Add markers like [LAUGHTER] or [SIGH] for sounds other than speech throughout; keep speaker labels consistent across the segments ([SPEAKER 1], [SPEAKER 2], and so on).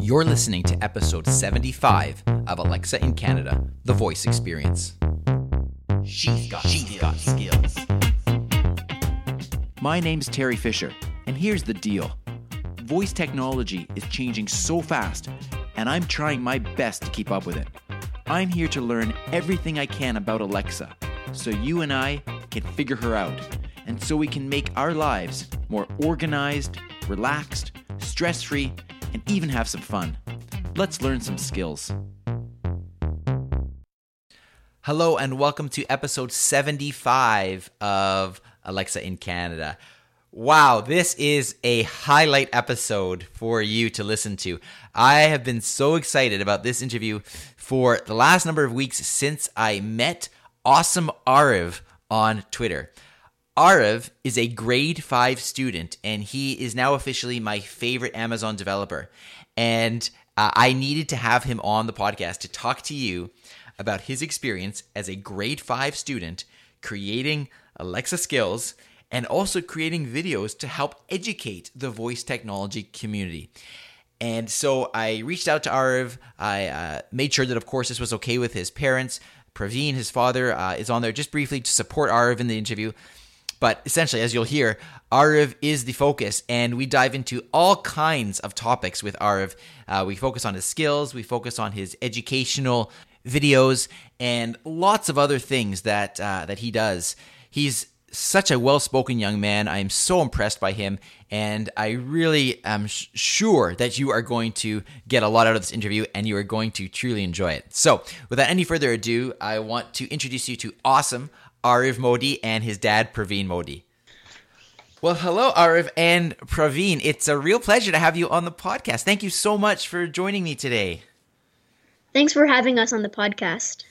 [SPEAKER 1] You're mm-hmm. listening to episode 75 of Alexa in Canada, the voice experience. She's got, She's skills. got skills. My name's Terry Fisher, and here's the deal voice technology is changing so fast, and I'm trying my best to keep up with it. I'm here to learn everything I can about Alexa so you and I can figure her out, and so we can make our lives more organized, relaxed, stress free, and even have some fun. Let's learn some skills. Hello, and welcome to episode 75 of Alexa in Canada. Wow, this is a highlight episode for you to listen to. I have been so excited about this interview for the last number of weeks since I met Awesome Arav on Twitter. Arav is a grade five student, and he is now officially my favorite Amazon developer. And uh, I needed to have him on the podcast to talk to you about his experience as a grade five student creating Alexa skills and also creating videos to help educate the voice technology community. And so I reached out to Arav. I uh, made sure that, of course, this was okay with his parents. Praveen, his father, uh, is on there just briefly to support Arav in the interview. But essentially, as you'll hear, Arav is the focus, and we dive into all kinds of topics with Arav. Uh, we focus on his skills, we focus on his educational videos, and lots of other things that uh, that he does. He's such a well-spoken young man. I am so impressed by him, and I really am sh- sure that you are going to get a lot out of this interview, and you are going to truly enjoy it. So, without any further ado, I want to introduce you to Awesome Arav Modi and his dad, Praveen Modi. Well, hello, Arav and Praveen. It's a real pleasure to have you on the podcast. Thank you so much for joining me today.
[SPEAKER 2] Thanks for having us on the podcast.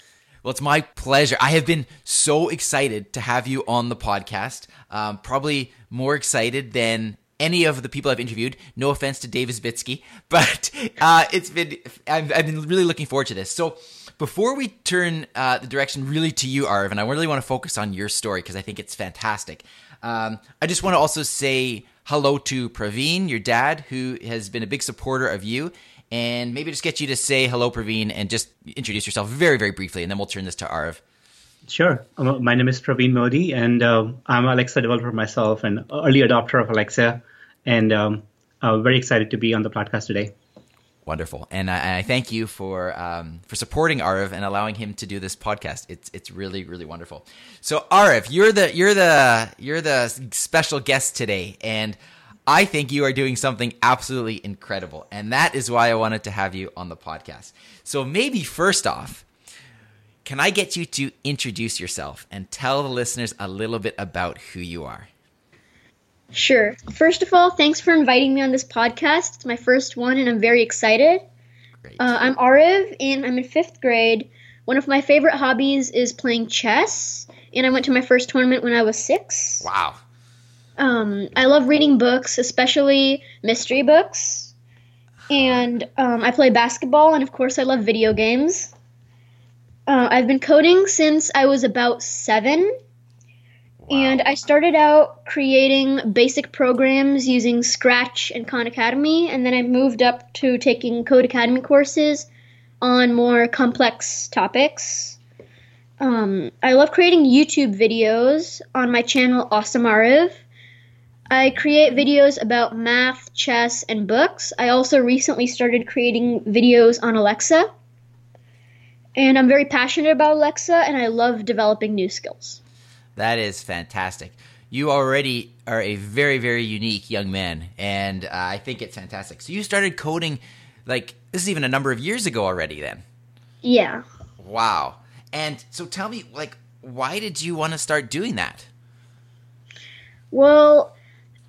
[SPEAKER 1] Well, it's my pleasure. I have been so excited to have you on the podcast. Um, probably more excited than any of the people I've interviewed. No offense to Dave Isbitski, [LAUGHS] but uh, it's been I've, I've been really looking forward to this. So before we turn uh, the direction really to you, Arv, and I really want to focus on your story because I think it's fantastic. Um, I just want to also say hello to Praveen, your dad, who has been a big supporter of you. And maybe just get you to say hello, Praveen, and just introduce yourself very, very briefly, and then we'll turn this to Arv.
[SPEAKER 3] Sure. Um, my name is Praveen Modi, and uh, I'm Alexa developer myself, and early adopter of Alexa, and um, I'm very excited to be on the podcast today.
[SPEAKER 1] Wonderful, and I, I thank you for um, for supporting Arav and allowing him to do this podcast. It's it's really really wonderful. So Arav, you're the you're the you're the special guest today, and I think you are doing something absolutely incredible, and that is why I wanted to have you on the podcast. So maybe first off, can I get you to introduce yourself and tell the listeners a little bit about who you are?
[SPEAKER 2] Sure. First of all, thanks for inviting me on this podcast. It's my first one, and I'm very excited. Uh, I'm Arav, and I'm in fifth grade. One of my favorite hobbies is playing chess, and I went to my first tournament when I was six.
[SPEAKER 1] Wow.
[SPEAKER 2] Um, I love reading books, especially mystery books. And um, I play basketball, and of course, I love video games. Uh, I've been coding since I was about seven and I started out creating basic programs using Scratch and Khan Academy, and then I moved up to taking Codecademy courses on more complex topics. Um, I love creating YouTube videos on my channel Awesome Arav. I create videos about math, chess, and books. I also recently started creating videos on Alexa. And I'm very passionate about Alexa, and I love developing new skills.
[SPEAKER 1] That is fantastic. You already are a very, very unique young man, and uh, I think it's fantastic. So you started coding, like this is even a number of years ago already. Then,
[SPEAKER 2] yeah.
[SPEAKER 1] Wow. And so tell me, like, why did you want to start doing that?
[SPEAKER 2] Well,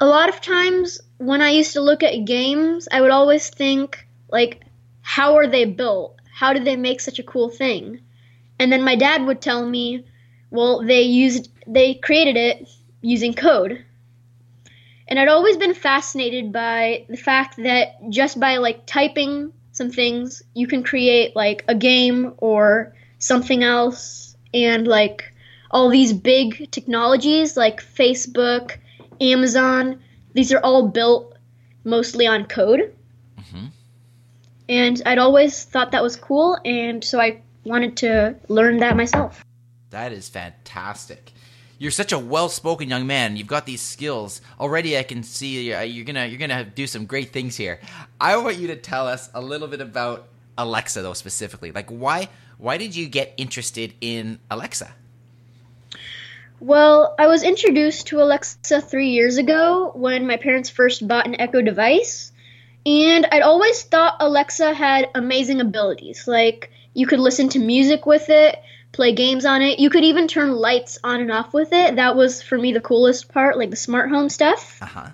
[SPEAKER 2] a lot of times when I used to look at games, I would always think, like, how are they built? How did they make such a cool thing? And then my dad would tell me, well, they used they created it using code. And I'd always been fascinated by the fact that just by like typing some things, you can create like a game or something else and like all these big technologies like Facebook, Amazon, these are all built mostly on code. Mm-hmm. And I'd always thought that was cool, and so I wanted to learn that myself.
[SPEAKER 1] That is fantastic. You're such a well-spoken young man. You've got these skills already. I can see uh, you're gonna you're gonna do some great things here. I want you to tell us a little bit about Alexa, though specifically. Like why why did you get interested in Alexa?
[SPEAKER 2] Well, I was introduced to Alexa three years ago when my parents first bought an Echo device, and I'd always thought Alexa had amazing abilities. Like you could listen to music with it play games on it. You could even turn lights on and off with it. That was for me the coolest part, like the smart home stuff.
[SPEAKER 1] Uh-huh.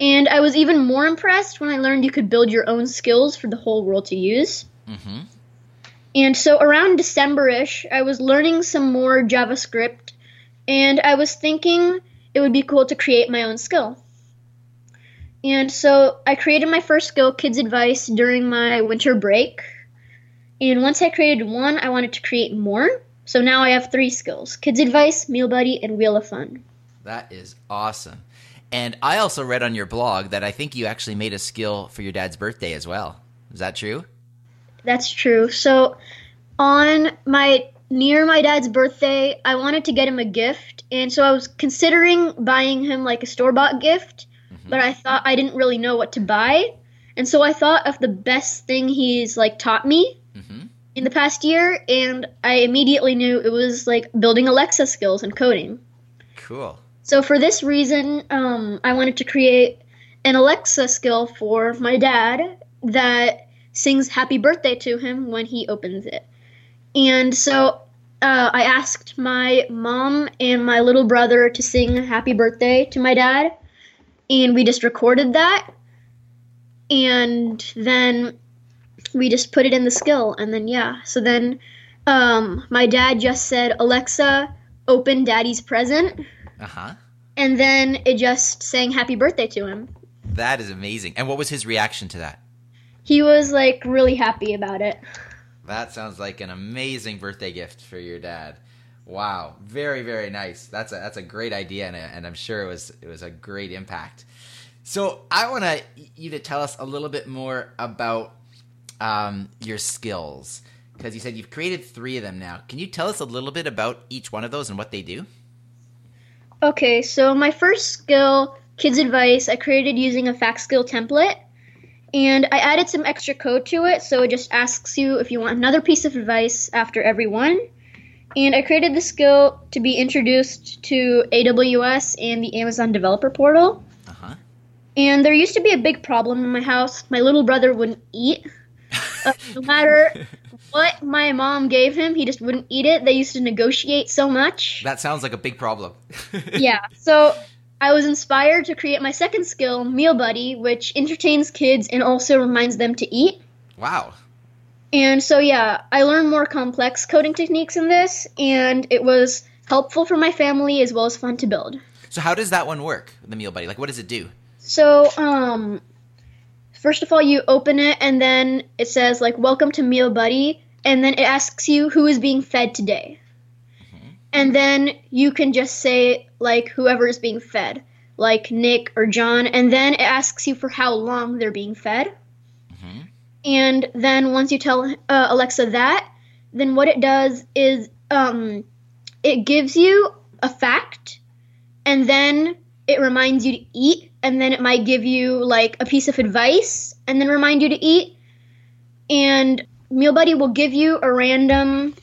[SPEAKER 2] And I was even more impressed when I learned you could build your own skills for the whole world to use.
[SPEAKER 1] Mm-hmm.
[SPEAKER 2] And so around December-ish, I was learning some more JavaScript, and I was thinking it would be cool to create my own skill. And so I created my first skill, Kids Advice, during my winter break. And once I created one, I wanted to create more. So now I have three skills Kids Advice, Meal Buddy, and Wheel of Fun.
[SPEAKER 1] That is awesome. And I also read on your blog that I think you actually made a skill for your dad's birthday as well. Is that true?
[SPEAKER 2] That's true. So on my near my dad's birthday, I wanted to get him a gift, and so I was considering buying him like a store-bought gift. But I thought I didn't really know what to buy. And so I thought of the best thing he's like taught me, in the past year, and I immediately knew it was like building Alexa skills and coding.
[SPEAKER 1] Cool.
[SPEAKER 2] So for this reason, um, I wanted to create an Alexa skill for my dad that sings happy birthday to him when he opens it. And so uh, I asked my mom and my little brother to sing happy birthday to my dad, and we just recorded that. And then we just put it in the skill and then yeah. So then um, my dad just said alexa open daddy's present
[SPEAKER 1] uh-huh.
[SPEAKER 2] and then it just sang happy birthday to him.
[SPEAKER 1] That is amazing. And what was his reaction to that?
[SPEAKER 2] He was like really happy about it.
[SPEAKER 1] That sounds like an amazing birthday gift for your dad wow very very nice that's a that's a great idea and, and i'm sure it was it was a great impact so i want to you to tell us a little bit more about um, your skills because you said you've created three of them now. Can you tell us a little bit about each one of those and what they do?
[SPEAKER 2] Okay, so my first skill, Kids Advice, I created using a fact skill template. And I added some extra code to it, so it just asks you if you want another piece of advice after every one. And I created the skill to be introduced to AWS and the Amazon Developer Portal.
[SPEAKER 1] Uh-huh.
[SPEAKER 2] And there used to be a big problem in my house. My little brother wouldn't eat uh, no matter [LAUGHS] what my mom gave him, he just wouldn't eat it. They used to negotiate so much.
[SPEAKER 1] That sounds like a big problem. [LAUGHS]
[SPEAKER 2] yeah. So I was inspired to create my second skill, Meal Buddy, which entertains kids and also reminds them to eat.
[SPEAKER 1] Wow.
[SPEAKER 2] And so, yeah, I learned more complex coding techniques in this, and it was helpful for my family as well as fun to build.
[SPEAKER 1] So, how does that one work, the Meal Buddy? Like, what does it do?
[SPEAKER 2] So, um, First of all, you open it and then it says like "Welcome to Meal Buddy," and then it asks you who is being fed today, mm-hmm. and then you can just say like whoever is being fed, like Nick or John, and then it asks you for how long they're being fed. And then once you tell uh, Alexa that, then what it does is um, it gives you a fact, and then it reminds you to eat and then it might give you like a piece of advice and then remind you to eat. And Meal Buddy will give you a random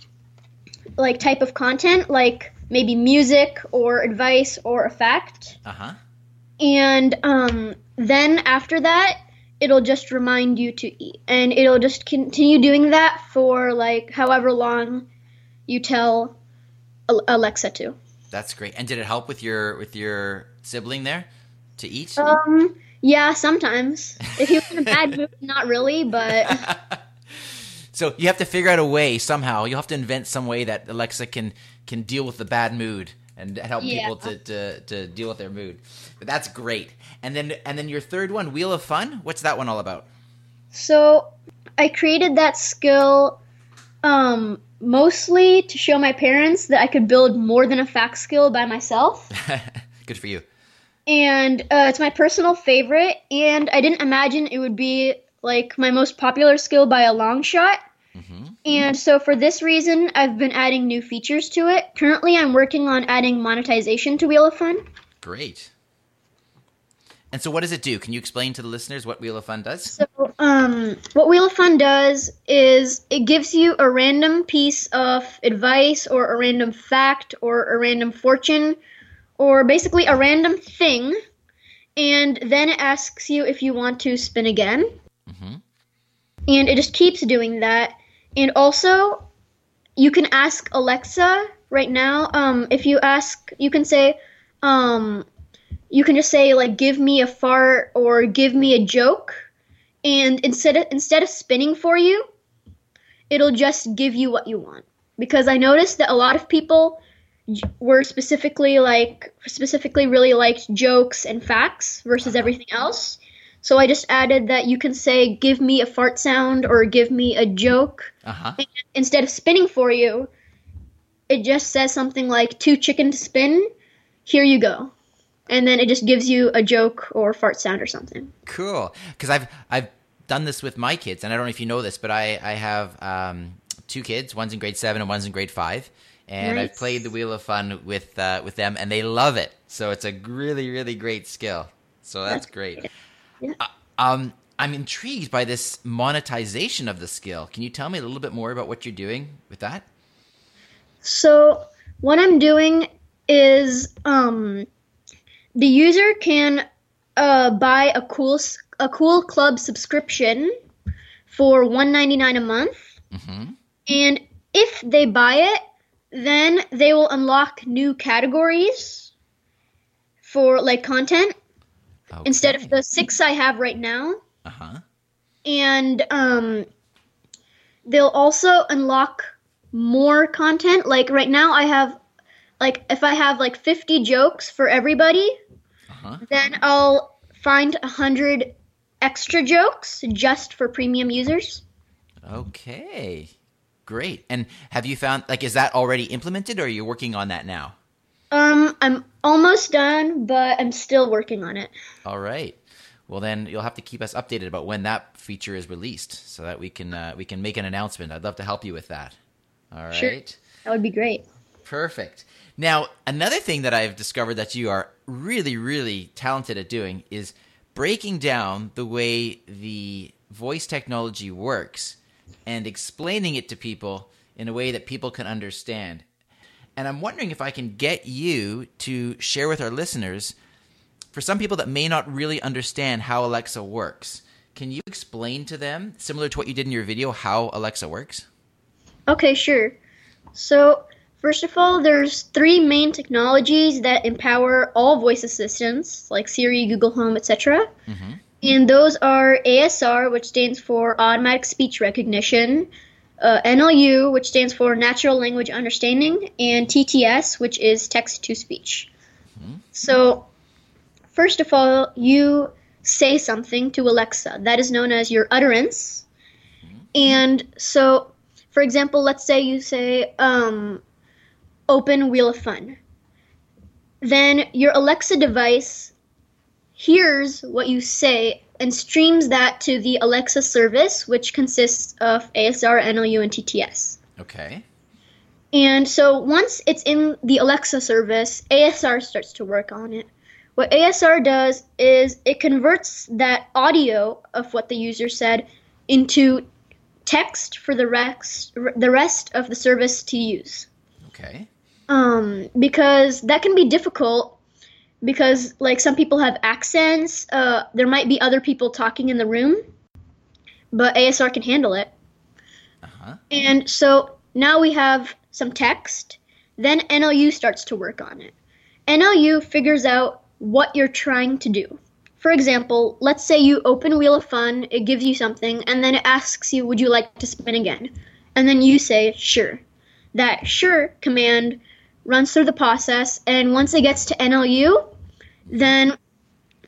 [SPEAKER 2] like type of content, like maybe music or advice or a fact.
[SPEAKER 1] Uh huh.
[SPEAKER 2] And um, then after that, it'll just remind you to eat, and it'll just continue doing that for like however long you tell Alexa to.
[SPEAKER 1] That's great. And did it help with your with your sibling there? to eat?
[SPEAKER 2] Um, yeah, sometimes. If he was in a bad mood, [LAUGHS] not really, but. [LAUGHS]
[SPEAKER 1] so you have to figure out a way somehow. You'll have to invent some way that Alexa can can deal with the bad mood and help yeah. people to, to, to deal with their mood. But that's great. And then and then your third one, Wheel of Fun. What's that one all about?
[SPEAKER 2] So I created that skill um, mostly to show my parents that I could build more than a fact skill by myself. [LAUGHS]
[SPEAKER 1] Good for you
[SPEAKER 2] and uh, it's my personal favorite. And I didn't imagine it would be like my most popular skill by a long shot.
[SPEAKER 1] Mm-hmm.
[SPEAKER 2] And so for this reason, I've been adding new features to it. Currently, I'm working on adding monetization to Wheel of Fun.
[SPEAKER 1] Great. And so, what does it do? Can you explain to the listeners what Wheel of Fun does?
[SPEAKER 2] So, um, what Wheel of Fun does is it gives you a random piece of advice or a random fact or a random fortune or basically a random thing, and then it asks you if you want to spin again.
[SPEAKER 1] Mm-hmm.
[SPEAKER 2] And it just keeps doing that. And also, you can ask Alexa right now. Um, if you ask, you can say, um, you can just say like, "Give me a fart" or "Give me a joke," and instead of instead of spinning for you, it'll just give you what you want. Because I noticed that a lot of people were specifically like specifically really liked jokes and facts versus everything else. So I just added that you can say, "Give me a fart sound" or "Give me a joke."
[SPEAKER 1] Uh huh.
[SPEAKER 2] And instead of spinning for you, it just says something like too chicken to spin, here you go. And then it just gives you a joke or fart sound or something.
[SPEAKER 1] Cool. Because I've I've done this with my kids, and I don't know if you know this, but I I have um, two kids. One's in grade seven and one's in grade five. And I've played the Wheel of Fun with uh, with them, and they love it. So it's a really really great skill. So that's
[SPEAKER 2] That's
[SPEAKER 1] great.
[SPEAKER 2] Yeah.
[SPEAKER 1] Uh, um, I'm intrigued by this monetization of the skill. Can you tell me a little bit more about what you're doing with that?
[SPEAKER 2] So what I'm doing is um, the user can uh, buy a cool a cool club subscription for 1.99 a month.
[SPEAKER 1] Mm-hmm.
[SPEAKER 2] And if they buy it, then they will unlock new categories for like content instead of the six I have right now.
[SPEAKER 1] Uh huh.
[SPEAKER 2] And um, they'll also unlock more content. Like right now, I have like if I have like 50 jokes for everybody,
[SPEAKER 1] Uh-huh.
[SPEAKER 2] then I'll find a hundred extra jokes just for premium users.
[SPEAKER 1] Okay. Great. And have you found like is that already implemented or are you working on that now?
[SPEAKER 2] Um, I'm almost done, but I'm still working on it.
[SPEAKER 1] All right. Well, then you'll have to keep us updated about when that feature is released, so that we can uh, we can make an announcement. I'd love to help you with that. All right.
[SPEAKER 2] Sure. That would be great.
[SPEAKER 1] Perfect. Now, another thing that I've discovered that you are really, really talented at doing is breaking down the way the voice technology works and explaining it to people in a way that people can understand. And I'm wondering if I can get you to share with our listeners, for some people that may not really understand how Alexa works, can you explain to them, similar to what you did in your video, how Alexa works?
[SPEAKER 2] Okay, sure. So, first of all, there's three main technologies that empower all voice assistants, like Siri, Google Home, etc.
[SPEAKER 1] Mhm.
[SPEAKER 2] And those are ASR, which stands for Automatic Speech Recognition, uh, NLU, which stands for Natural Language Understanding, and TTS, which is Text to Speech. So, first of all, you say something to Alexa. That is known as your utterance. And so, for example, let's say you say, um, open Wheel of Fun. Then your Alexa device hears what you say and streams that to the Alexa service, which consists of ASR, NLU, and TTS.
[SPEAKER 1] Okay.
[SPEAKER 2] And so once it's in the Alexa service, ASR starts to work on it. What ASR does is it converts that audio of what the user said into text for the rest the rest of the service to use.
[SPEAKER 1] Okay.
[SPEAKER 2] Um, because that can be difficult because like some people have accents, uh, there might be other people talking in the room, but ASR can handle it.
[SPEAKER 1] Uh-huh.
[SPEAKER 2] And so now we have some text. Then NLU starts to work on it. NLU figures out what you're trying to do. For example, let's say you open Wheel of Fun, it gives you something, and then it asks you, Would you like to spin again? And then you say, Sure. That sure command runs through the process, and once it gets to NLU, then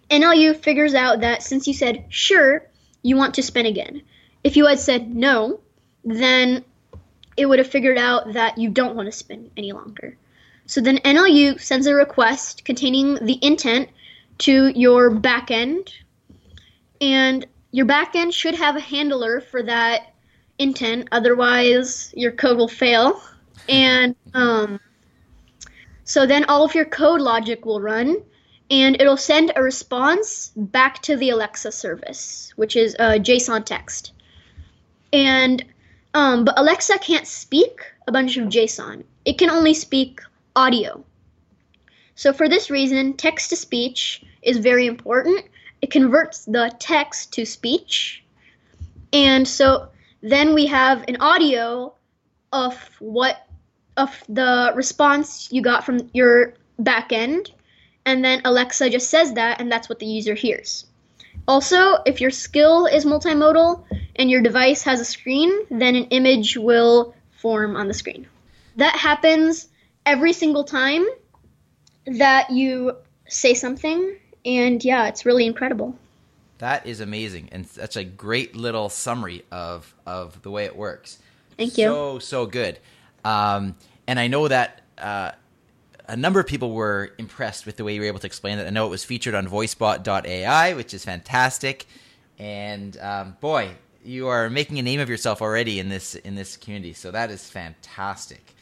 [SPEAKER 2] NLU figures out that since you said sure, you want to spin again. If you had said no, then it would have figured out that you don't want to spin any longer. So then NLU sends a request containing the intent to your backend, and your backend should have a handler for that intent. Otherwise, your code will fail. And um, so then all of your code logic will run, and it'll send a response back to the Alexa service, which is a JSON text. And um, but Alexa can't speak a bunch of JSON. It can only speak audio. So for this reason, text to speech is very important. It converts the text to speech. And so then we have an audio of what of the response you got from your backend and then Alexa just says that and that's what the user hears. Also, if your skill is multimodal and your device has a screen, then an image will form on the screen. That happens every single time that you say something, and yeah, it's really incredible.
[SPEAKER 1] That is amazing, and that's a great little summary of of the way it works.
[SPEAKER 2] Thank you.
[SPEAKER 1] So so good, um, and I know that uh, a number of people were impressed with the way you were able to explain it. I know it was featured on VoiceBot.ai, which is fantastic, and um, boy, you are making a name of yourself already in this in this community. So that is fantastic.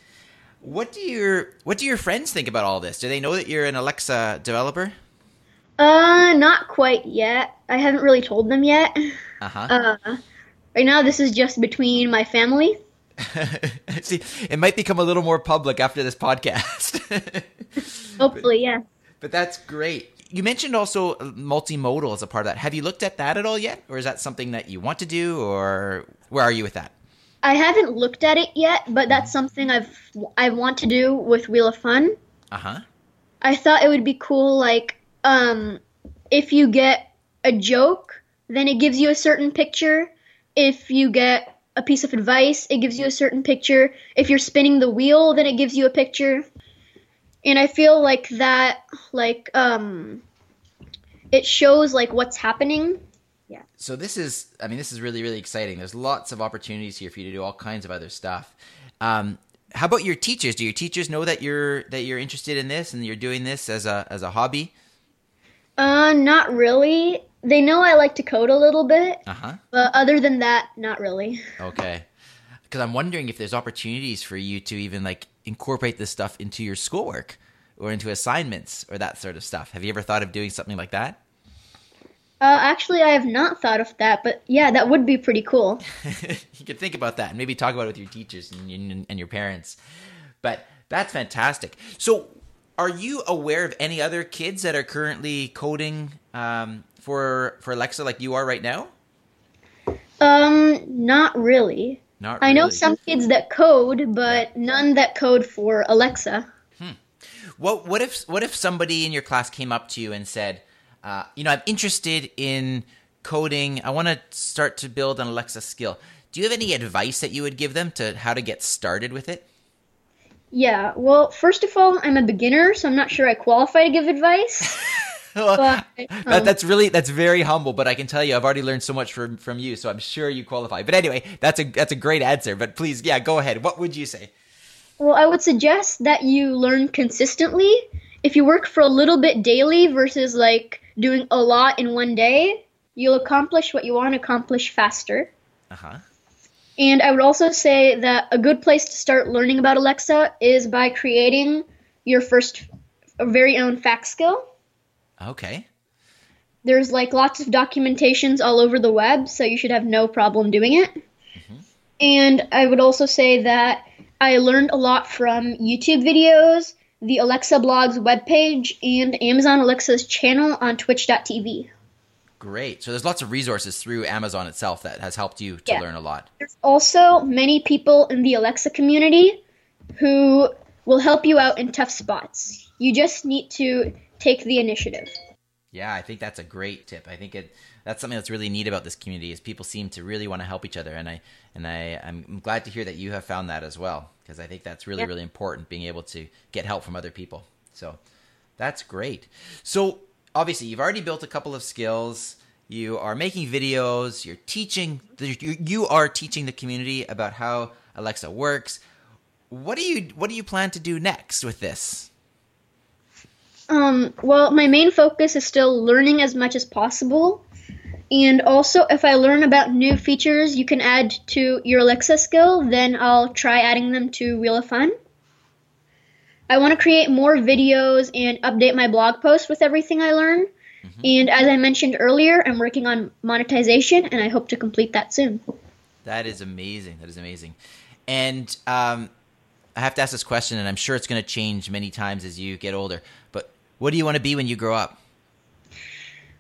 [SPEAKER 1] What do your what do your friends think about all this? Do they know that you're an Alexa developer?
[SPEAKER 2] Uh, not quite yet. I haven't really told them yet.
[SPEAKER 1] Uh-huh.
[SPEAKER 2] Uh, right now, this is just between my family. [LAUGHS]
[SPEAKER 1] See, it might become a little more public after this podcast. [LAUGHS]
[SPEAKER 2] Hopefully, yeah.
[SPEAKER 1] but that's great. You mentioned also multimodal as a part of that. Have you looked at that at all yet, or is that something that you want to do, or where are you with that?
[SPEAKER 2] I haven't looked at it yet, but that's something I've I want to do with Wheel of Fun.
[SPEAKER 1] Uh huh.
[SPEAKER 2] I thought it would be cool, like, um, if you get a joke, then it gives you a certain picture. If you get a piece of advice, it gives you a certain picture. If you're spinning the wheel, then it gives you a picture. And I feel like that, like, um, it shows like what's happening. Yeah.
[SPEAKER 1] So this is, I mean, this is really, really exciting. There's lots of opportunities here for you to do all kinds of other stuff. Um, how about your teachers? Do your teachers know that you're that you're interested in this and you're doing this as a as a hobby?
[SPEAKER 2] Uh, not really. They know I like to code a little bit,
[SPEAKER 1] Uh huh.
[SPEAKER 2] but other than that, not really. [LAUGHS]
[SPEAKER 1] Okay. Because I'm wondering if there's opportunities for you to even like incorporate this stuff into your schoolwork or into assignments or that sort of stuff. Have you ever thought of doing something like that?
[SPEAKER 2] Uh, actually, I have not thought of that, but yeah, that would be pretty cool. [LAUGHS]
[SPEAKER 1] you could think about that and maybe talk about it with your teachers and, and, and your parents. But that's fantastic. So, are you aware of any other kids that are currently coding um, for for Alexa like you are right now?
[SPEAKER 2] Um, not really.
[SPEAKER 1] Not.
[SPEAKER 2] I know some kids that code, but none that code for Alexa. Hmm.
[SPEAKER 1] What what if what if somebody in your class came up to you and said, uh, you know, I'm interested in coding. I want to start to build an Alexa skill. Do you have any advice that you would give them to how to get started with it?
[SPEAKER 2] Yeah, well, first of all, I'm a beginner, so I'm not sure I qualify to give advice. [LAUGHS]
[SPEAKER 1] Well,
[SPEAKER 2] But,
[SPEAKER 1] that,
[SPEAKER 2] um,
[SPEAKER 1] that's really that's very humble, but I can tell you I've already learned so much from from you, so I'm sure you qualify. But anyway, that's a that's a great answer. But please, yeah, go ahead. What would you say?
[SPEAKER 2] Well, I would suggest that you learn consistently. If you work for a little bit daily versus like doing a lot in one day, you'll accomplish what you want to accomplish faster.
[SPEAKER 1] Uh huh.
[SPEAKER 2] And I would also say that a good place to start learning about Alexa is by creating your first very own fact skill.
[SPEAKER 1] Okay.
[SPEAKER 2] There's like lots of documentations all over the web, so you should have no problem doing it. Mm-hmm. And I would also say that I learned a lot from YouTube videos, the Alexa Blogs webpage, and Amazon Alexa's channel on twitch.tv.
[SPEAKER 1] Great. So there's lots of resources through Amazon itself that has helped you to
[SPEAKER 2] Yeah.
[SPEAKER 1] learn a lot.
[SPEAKER 2] There's also many people in the Alexa community who will help you out in tough spots. You just need to take the initiative.
[SPEAKER 1] Yeah, I think that's a great tip. I think it that's something that's really neat about this community is people seem to really want to help each other, and I and I I'm glad to hear that you have found that as well because I think that's really
[SPEAKER 2] Yeah.
[SPEAKER 1] really important being able to get help from other people. So that's great. So obviously you've already built a couple of skills. You are making videos. You're teaching. You you are teaching the community about how Alexa works. What do you what do you plan to do next with this?
[SPEAKER 2] Um, well, my main focus is still learning as much as possible. And also, if I learn about new features you can add to your Alexa skill, then I'll try adding them to Wheel of Fun. I want to create more videos and update my blog post with everything I learn. Mm-hmm. And as I mentioned earlier, I'm working on monetization, and I hope to complete that soon.
[SPEAKER 1] That is amazing. That is amazing. And um, I have to ask this question, and I'm sure it's going to change many times as you get older. But what do you want to be when you grow up?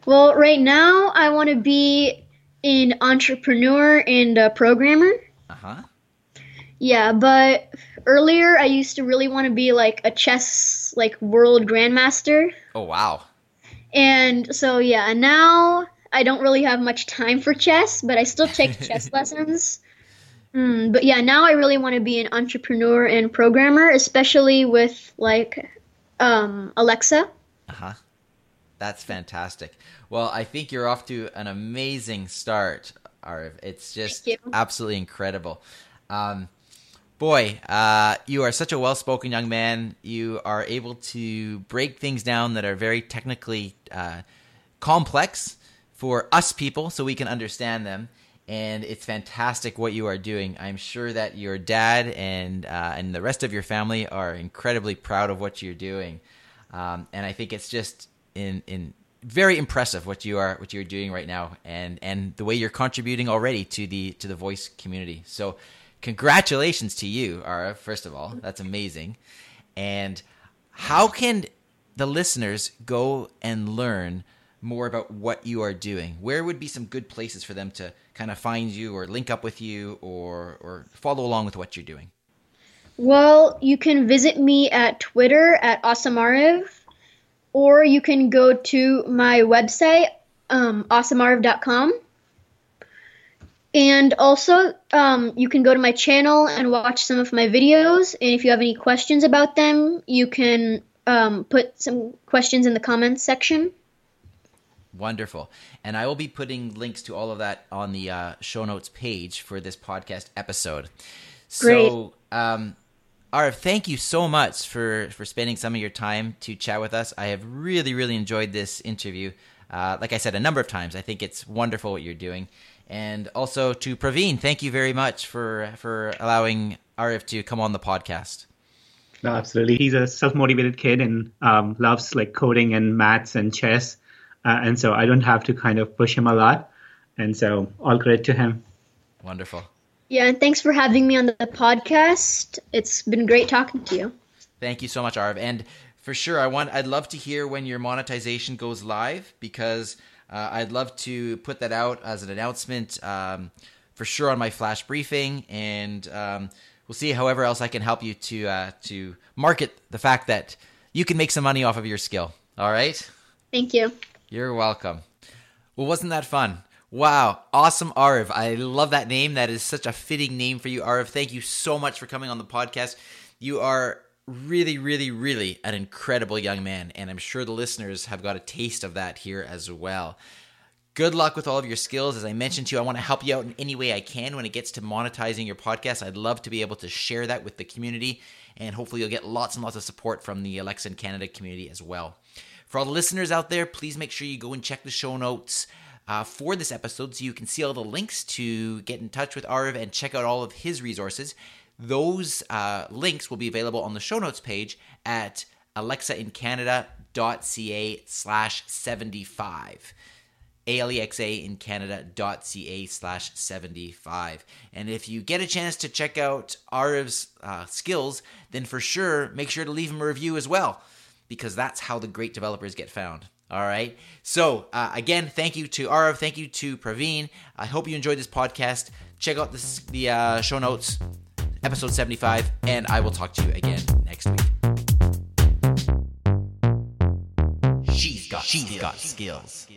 [SPEAKER 2] Well, right now I want to be an entrepreneur and a programmer.
[SPEAKER 1] Uh huh.
[SPEAKER 2] Yeah, but earlier I used to really want to be like a chess like world grandmaster.
[SPEAKER 1] Oh wow.
[SPEAKER 2] And so yeah, now I don't really have much time for chess, but I still take [LAUGHS] chess lessons. Mm, but yeah, now I really want to be an entrepreneur and programmer, especially with like um, Alexa.
[SPEAKER 1] Uh huh. That's fantastic. Well, I think you're off to an amazing start, Arv. It's just absolutely incredible. Um, boy, uh, you are such a well spoken young man. You are able to break things down that are very technically uh, complex for us people so we can understand them. And it's fantastic what you are doing. I'm sure that your dad and uh, and the rest of your family are incredibly proud of what you're doing. Um, and I think it's just in in very impressive what you are what you're doing right now and and the way you're contributing already to the to the voice community. So congratulations to you, Ara, first of all. That's amazing. And how can the listeners go and learn more about what you are doing? Where would be some good places for them to kind of find you or link up with you or or follow along with what you're doing?
[SPEAKER 2] Well, you can visit me at Twitter at awesomearav or you can go to my website, um, awesomearav.com. And also, um, you can go to my channel and watch some of my videos. And if you have any questions about them, you can um, put some questions in the comments section.
[SPEAKER 1] Wonderful. And I will be putting links to all of that on the uh, show notes page for this podcast episode.
[SPEAKER 2] Great.
[SPEAKER 1] So, um, Arv, thank you so much for, for spending some of your time to chat with us. I have really, really enjoyed this interview. Uh, like I said a number of times, I think it's wonderful what you're doing. And also to Praveen, thank you very much for for allowing Arav to come on the podcast.
[SPEAKER 3] No, absolutely. He's a self-motivated kid and um, loves like coding and maths and chess, uh, and so I don't have to kind of push him a lot. And so all credit to him.
[SPEAKER 1] Wonderful.
[SPEAKER 2] Yeah, and thanks for having me on the podcast. It's been great talking to you.
[SPEAKER 1] Thank you so much, Arv. And for sure, I want I'd love to hear when your monetization goes live because uh, I'd love to put that out as an announcement um, for sure on my flash briefing, and um, we'll see however else I can help you to uh, to market the fact that you can make some money off of your skill. All right.
[SPEAKER 2] Thank you.
[SPEAKER 1] You're welcome. Well, wasn't that fun? Wow, awesome, Arv. I love that name. That is such a fitting name for you, Arv. Thank you so much for coming on the podcast. You are really, really, really an incredible young man, and I'm sure the listeners have got a taste of that here as well. Good luck with all of your skills. As I mentioned to you, I want to help you out in any way I can when it gets to monetizing your podcast. I'd love to be able to share that with the community, and hopefully, you'll get lots and lots of support from the Alexa in Canada community as well. For all the listeners out there, please make sure you go and check the show notes uh, for this episode so you can see all the links to get in touch with Arv and check out all of his resources. Those uh, links will be available on the show notes page at alexaincanada.ca slash 75 alexa in canada.ca slash 75 and if you get a chance to check out Arv's uh, skills then for sure make sure to leave him a review as well because that's how the great developers get found all right. So uh, again, thank you to Arav. Thank you to Praveen. I hope you enjoyed this podcast. Check out this, the uh, show notes, episode 75, and I will talk to you again next week. She's got, She's skills. got skills.